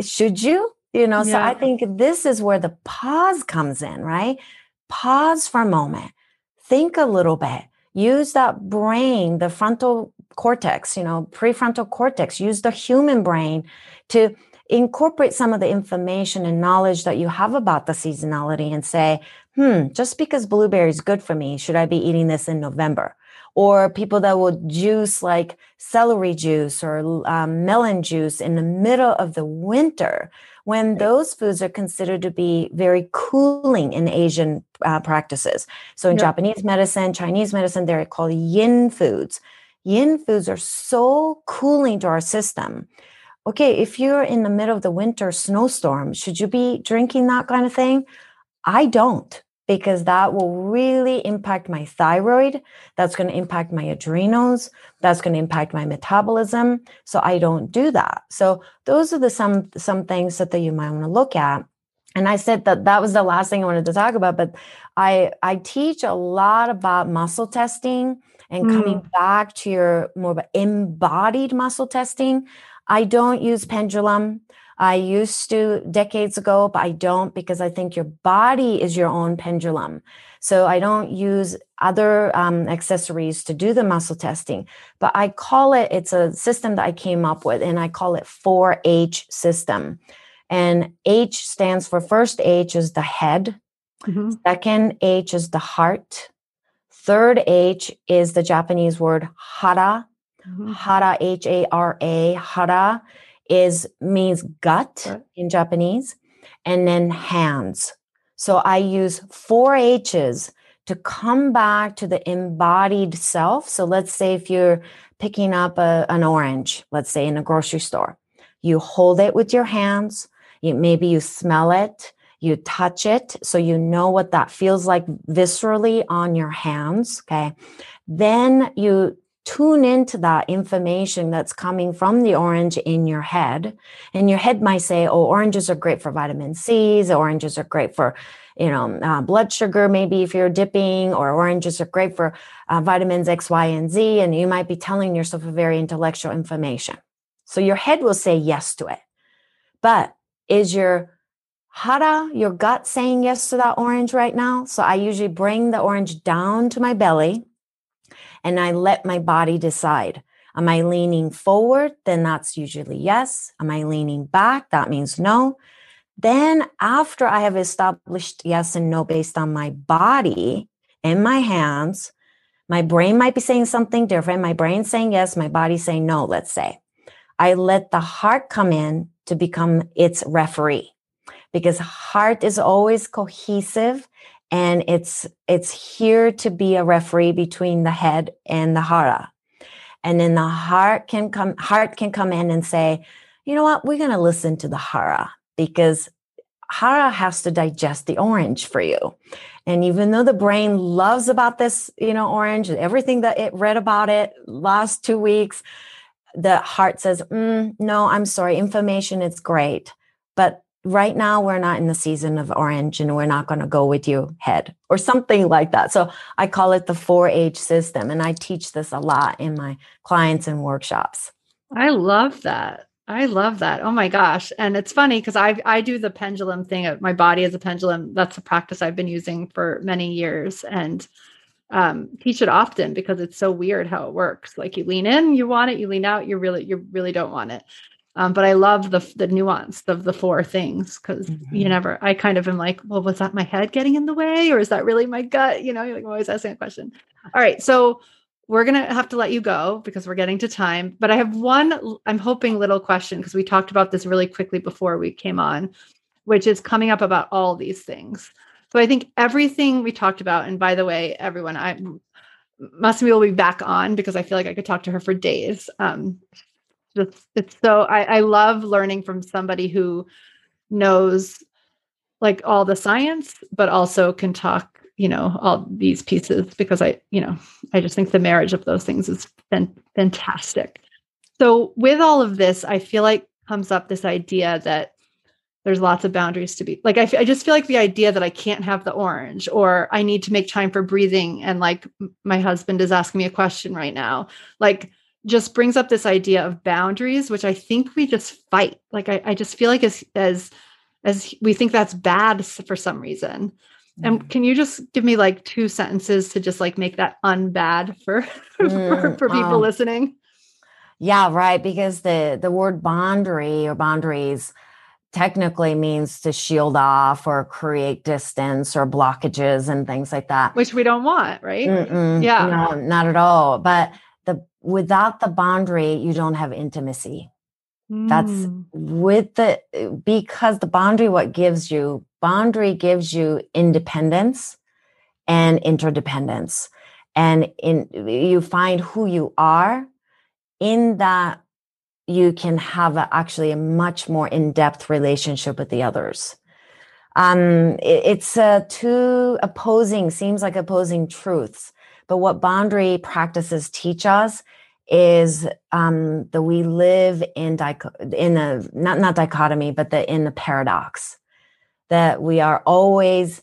should you? You know, yeah. so I think this is where the pause comes in, right? Pause for a moment, think a little bit, use that brain, the frontal cortex, you know, prefrontal cortex, use the human brain to incorporate some of the information and knowledge that you have about the seasonality and say, hmm, just because blueberry is good for me, should I be eating this in November? Or people that will juice like celery juice or um, melon juice in the middle of the winter when those foods are considered to be very cooling in Asian uh, practices. So in Japanese medicine, Chinese medicine, they're called yin foods. Yin foods are so cooling to our system. Okay, if you're in the middle of the winter snowstorm, should you be drinking that kind of thing? I don't because that will really impact my thyroid. That's going to impact my adrenals. That's going to impact my metabolism. So I don't do that. So those are the some some things that, that you might want to look at. And I said that that was the last thing I wanted to talk about, but I I teach a lot about muscle testing and mm. coming back to your more embodied muscle testing. I don't use pendulum. I used to decades ago, but I don't because I think your body is your own pendulum. So I don't use other um, accessories to do the muscle testing, but I call it, it's a system that I came up with and I call it 4H system. And H stands for first H is the head. Mm-hmm. Second H is the heart. Third H is the Japanese word hara. Mm-hmm. Hara, H A R A, hara is means gut right. in Japanese, and then hands. So I use four H's to come back to the embodied self. So let's say if you're picking up a, an orange, let's say in a grocery store, you hold it with your hands. You, maybe you smell it, you touch it, so you know what that feels like viscerally on your hands. Okay. Then you tune into that information that's coming from the orange in your head. And your head might say, oh, oranges are great for vitamin C's, oranges are great for, you know, uh, blood sugar, maybe if you're dipping, or oranges are great for uh, vitamins X, Y, and Z. And you might be telling yourself a very intellectual information. So your head will say yes to it. But is your hara, your gut saying yes to that orange right now? So I usually bring the orange down to my belly and I let my body decide. Am I leaning forward? Then that's usually yes. Am I leaning back? That means no. Then, after I have established yes and no based on my body and my hands, my brain might be saying something different. My brain saying yes, my body saying no, let's say. I let the heart come in to become its referee because heart is always cohesive and it's it's here to be a referee between the head and the hara. And then the heart can come heart can come in and say you know what? We're going to listen to the hara because hara has to digest the orange for you. And even though the brain loves about this you know orange everything that it read about it last two weeks the heart says mm, no i'm sorry. Information is great. But right now we're not in the season of orange and we're not going to go with you head or something like that. So i call it the 4h system and i teach this a lot in my clients and workshops. I love that. I love that. Oh my gosh. And it's funny because i i do the pendulum thing my body is a pendulum. That's a practice i've been using for many years and um, teach it often because it's so weird how it works. Like you lean in you want it. You lean out you really you really don't want it um, but I love the the nuance of the four things because mm-hmm. you never. I kind of am like, well, was that my head getting in the way, or is that really my gut? You know, you're like always asking a question. All right, so we're gonna have to let you go because we're getting to time. But I have one. I'm hoping little question because we talked about this really quickly before we came on, which is coming up about all these things. So I think everything we talked about, and by the way, everyone, I Masami will be back on because I feel like I could talk to her for days. Um, just it's so I, I love learning from somebody who knows like all the science, but also can talk, you know, all these pieces because I, you know, I just think the marriage of those things is fantastic. So with all of this, I feel like comes up this idea that there's lots of boundaries to be like I, I just feel like the idea that i can't have the orange or i need to make time for breathing and like my husband is asking me a question right now like just brings up this idea of boundaries, which I think we just fight. Like I, I just feel like as as as we think that's bad for some reason. Mm. And can you just give me like two sentences to just like make that unbad for mm, for, for, people um, listening? Yeah, right. Because the the word boundary or boundaries technically means to shield off or create distance or blockages and things like that. Which we don't want, right? Mm-mm, yeah. No, not at all. But the without the boundary you don't have intimacy. Mm. that's with the because the boundary what gives you boundary gives you independence and interdependence. And in you find who you are in that you can have a, actually a much more in-depth relationship with the others. Um it, it's uh, two opposing seems like opposing truths but what boundary practices teach us is um, that we live in in a not not dichotomy, but the in the paradox that we are always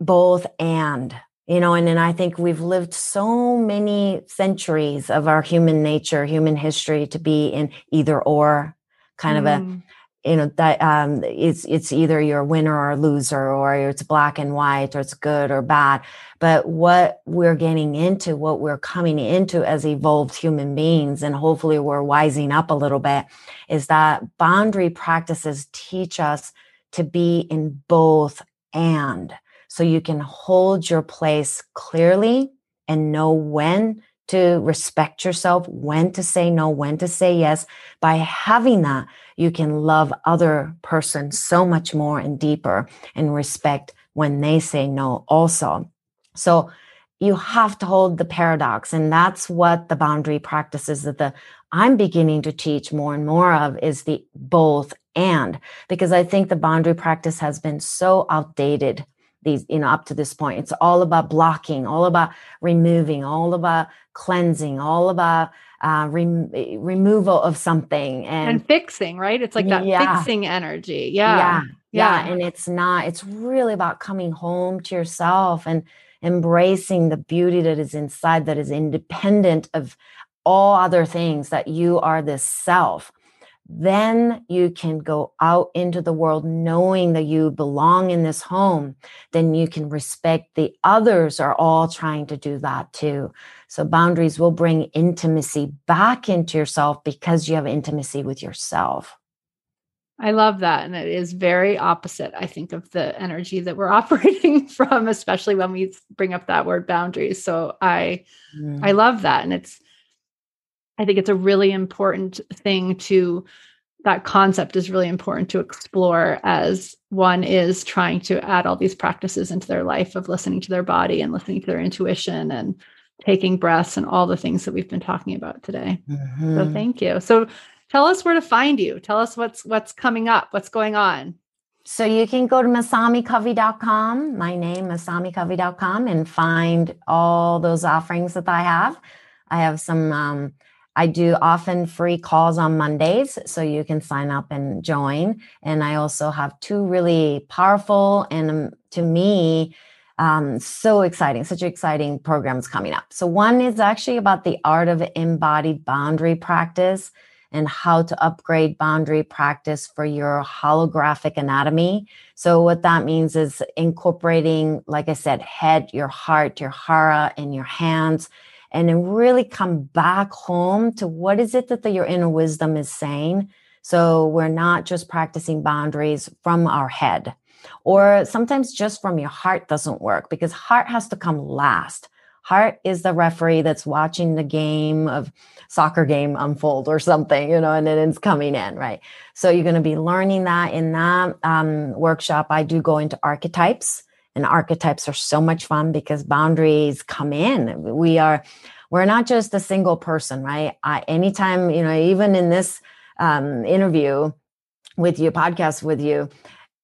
both and you know and then i think we've lived so many centuries of our human nature human history to be in either or kind mm. of a mm you know that um, it's it's either you're a winner or a loser or it's black and white or it's good or bad. But what we're getting into what we're coming into as evolved human beings and hopefully we're wising up a little bit is that boundary practices teach us to be in both and. So you can hold your place clearly and know when to respect yourself, when to say no, when to say yes. By having that, you can love other person so much more and deeper and respect when they say no also. So you have to hold the paradox. And that's what the boundary practices that the I'm beginning to teach more and more of is the both and because I think the boundary practice has been so outdated these you know up to this point. It's all about blocking all about removing all about cleansing all about uh, re- removal of something and, and fixing right? It's like that yeah. fixing energy. Yeah. yeah. Yeah. Yeah. And it's not it's really about coming home to yourself and embracing the beauty that is inside that is independent of all other things that you are this self then you can go out into the world knowing that you belong in this home. Then you can respect the others are all trying to do that too. So boundaries will bring intimacy back into yourself because you have intimacy with yourself. I love that. And it is very opposite, I think, of the energy that we're operating from, especially when we bring up that word boundaries. So I mm. I love that. And it's I think it's a really important thing to that concept is really important to explore as one is trying to add all these practices into their life of listening to their body and listening to their intuition and taking breaths and all the things that we've been talking about today. Mm-hmm. So thank you. So tell us where to find you. Tell us what's what's coming up, what's going on. So you can go to masamicovey.com, my name, masamicovey.com, and find all those offerings that I have. I have some, um, I do often free calls on Mondays, so you can sign up and join. And I also have two really powerful and um, to me, um, so exciting, such exciting programs coming up. So one is actually about the art of embodied boundary practice and how to upgrade boundary practice for your holographic anatomy. So, what that means is incorporating, like I said, head, your heart, your hara, and your hands, and then really come back home to what is it that the, your inner wisdom is saying. So, we're not just practicing boundaries from our head, or sometimes just from your heart doesn't work because heart has to come last. Heart is the referee that's watching the game of soccer game unfold or something, you know, and then it's coming in, right? So you're going to be learning that in that um, workshop. I do go into archetypes, and archetypes are so much fun because boundaries come in. We are, we're not just a single person, right? I, anytime, you know, even in this um, interview with you, podcast with you,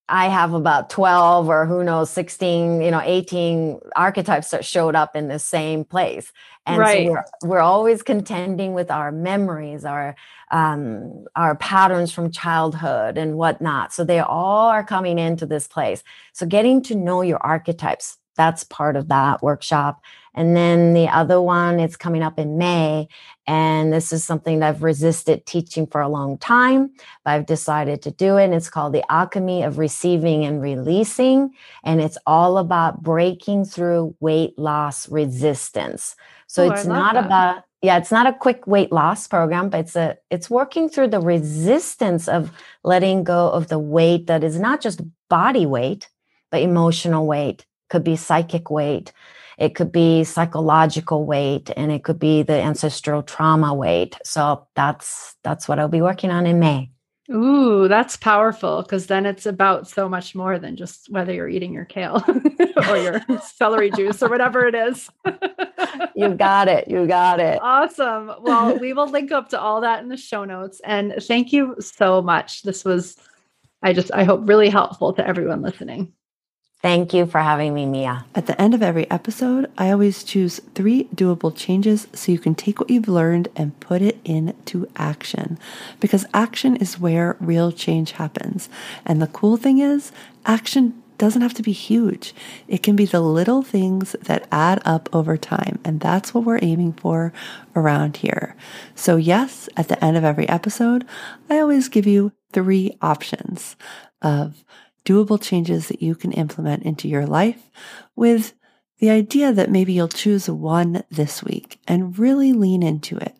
I have about 12 or who knows, 16, you know, 18 archetypes that showed up in the same place. And right. so we're, we're always contending with our memories, our um, our patterns from childhood and whatnot. So they all are coming into this place. So getting to know your archetypes, that's part of that workshop. And then the other one is coming up in May. And this is something that I've resisted teaching for a long time, but I've decided to do it. And it's called The Alchemy of Receiving and Releasing. And it's all about breaking through weight loss resistance. So oh, it's not that. about, yeah, it's not a quick weight loss program, but it's a it's working through the resistance of letting go of the weight that is not just body weight, but emotional weight, could be psychic weight it could be psychological weight and it could be the ancestral trauma weight. So that's that's what I'll be working on in May. Ooh, that's powerful because then it's about so much more than just whether you're eating your kale or your celery juice or whatever it is. you got it. You got it. Awesome. Well, we will link up to all that in the show notes. And thank you so much. This was, I just, I hope, really helpful to everyone listening. Thank you for having me, Mia. At the end of every episode, I always choose three doable changes so you can take what you've learned and put it into action. Because action is where real change happens. And the cool thing is, action doesn't have to be huge. It can be the little things that add up over time. And that's what we're aiming for around here. So, yes, at the end of every episode, I always give you three options of doable changes that you can implement into your life with the idea that maybe you'll choose one this week and really lean into it.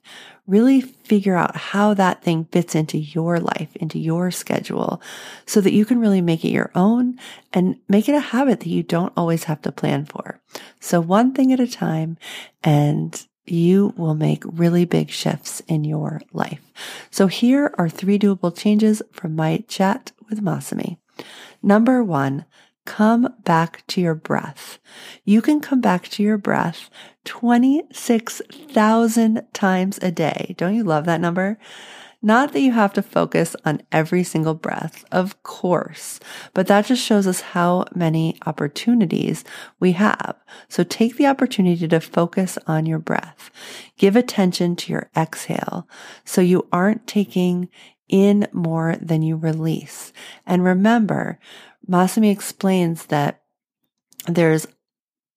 Really figure out how that thing fits into your life, into your schedule, so that you can really make it your own and make it a habit that you don't always have to plan for. So, one thing at a time, and you will make really big shifts in your life. So, here are three doable changes from my chat with Masami. Number one, come back to your breath. You can come back to your breath 26,000 times a day. Don't you love that number? Not that you have to focus on every single breath, of course, but that just shows us how many opportunities we have. So take the opportunity to focus on your breath. Give attention to your exhale so you aren't taking in more than you release. And remember, Masami explains that there's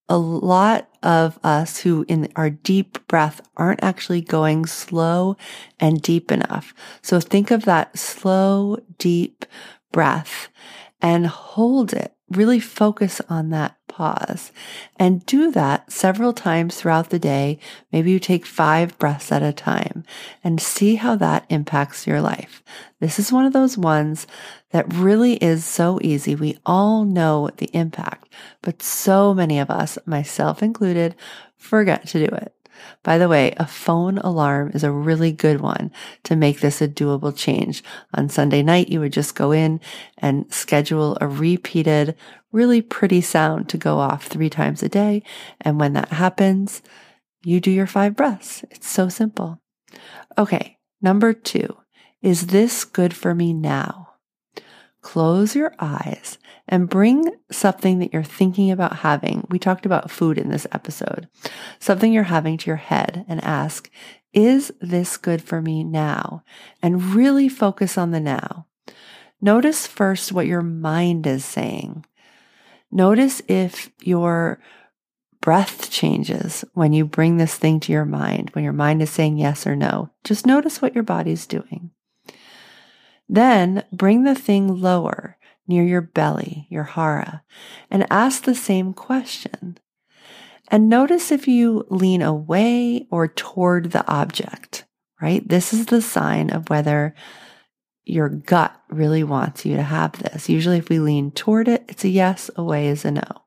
a lot of us who in our deep breath aren't actually going slow and deep enough. So think of that slow, deep breath and hold it really focus on that pause and do that several times throughout the day. Maybe you take five breaths at a time and see how that impacts your life. This is one of those ones that really is so easy. We all know the impact, but so many of us, myself included, forget to do it. By the way, a phone alarm is a really good one to make this a doable change. On Sunday night, you would just go in and schedule a repeated, really pretty sound to go off three times a day. And when that happens, you do your five breaths. It's so simple. Okay. Number two, is this good for me now? Close your eyes and bring something that you're thinking about having. We talked about food in this episode, something you're having to your head and ask, is this good for me now? And really focus on the now. Notice first what your mind is saying. Notice if your breath changes when you bring this thing to your mind, when your mind is saying yes or no. Just notice what your body's doing. Then bring the thing lower near your belly, your hara, and ask the same question. And notice if you lean away or toward the object, right? This is the sign of whether your gut really wants you to have this. Usually, if we lean toward it, it's a yes, away is a no.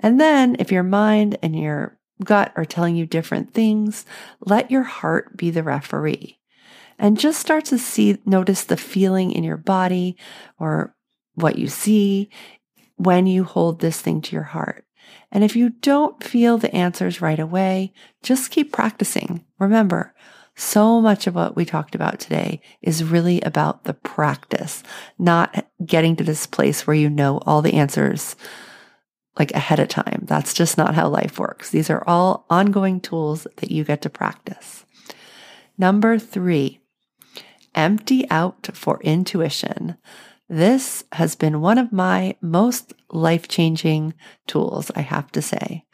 And then, if your mind and your gut are telling you different things, let your heart be the referee and just start to see, notice the feeling in your body or what you see when you hold this thing to your heart. And if you don't feel the answers right away, just keep practicing. Remember, so much of what we talked about today is really about the practice, not getting to this place where you know all the answers like ahead of time. That's just not how life works. These are all ongoing tools that you get to practice. Number three, empty out for intuition. This has been one of my most life changing tools, I have to say.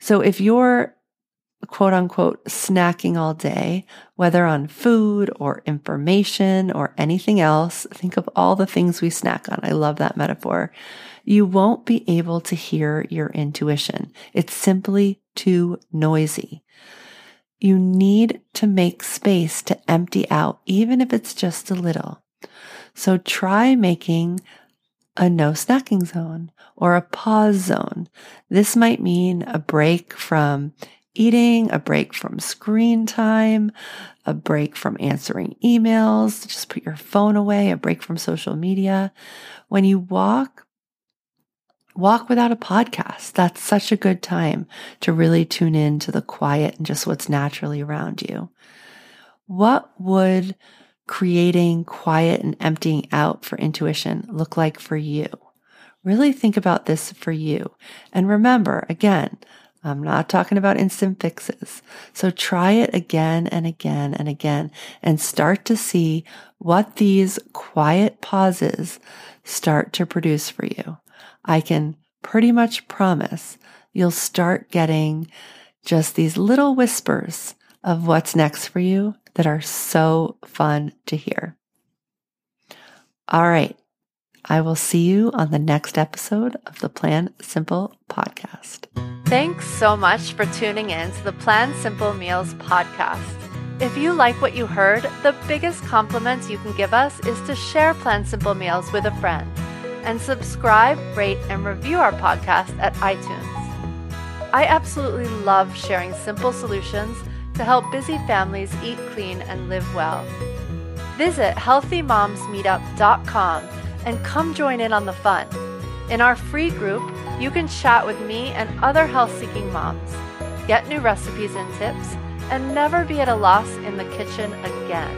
So if you're quote unquote snacking all day, whether on food or information or anything else, think of all the things we snack on. I love that metaphor. You won't be able to hear your intuition. It's simply too noisy you need to make space to empty out, even if it's just a little. So try making a no snacking zone or a pause zone. This might mean a break from eating, a break from screen time, a break from answering emails, just put your phone away, a break from social media. When you walk walk without a podcast. That's such a good time to really tune in to the quiet and just what's naturally around you. What would creating quiet and emptying out for intuition look like for you? Really think about this for you. And remember, again, I'm not talking about instant fixes. So try it again and again and again and start to see what these quiet pauses start to produce for you. I can pretty much promise you'll start getting just these little whispers of what's next for you that are so fun to hear. All right. I will see you on the next episode of the Plan Simple podcast. Thanks so much for tuning in to the Plan Simple Meals podcast. If you like what you heard, the biggest compliments you can give us is to share Plan Simple Meals with a friend and subscribe, rate, and review our podcast at iTunes. I absolutely love sharing simple solutions to help busy families eat clean and live well. Visit healthymomsmeetup.com and come join in on the fun. In our free group, you can chat with me and other health seeking moms, get new recipes and tips, and never be at a loss in the kitchen again.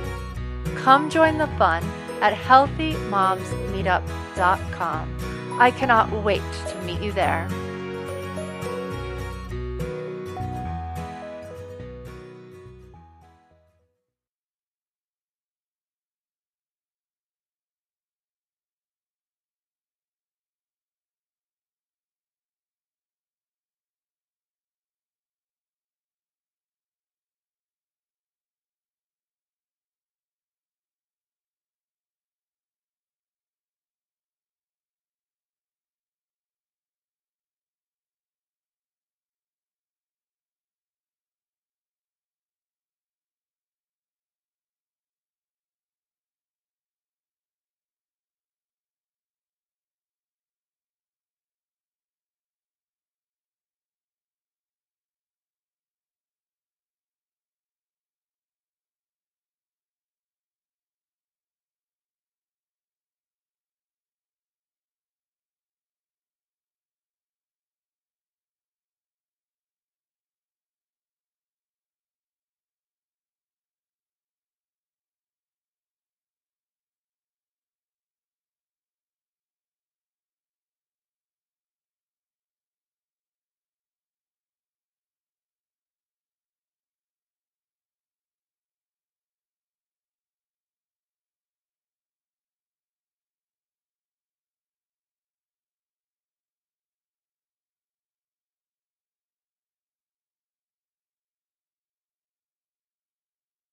Come join the fun at healthymomsmeetup.com. I cannot wait to meet you there.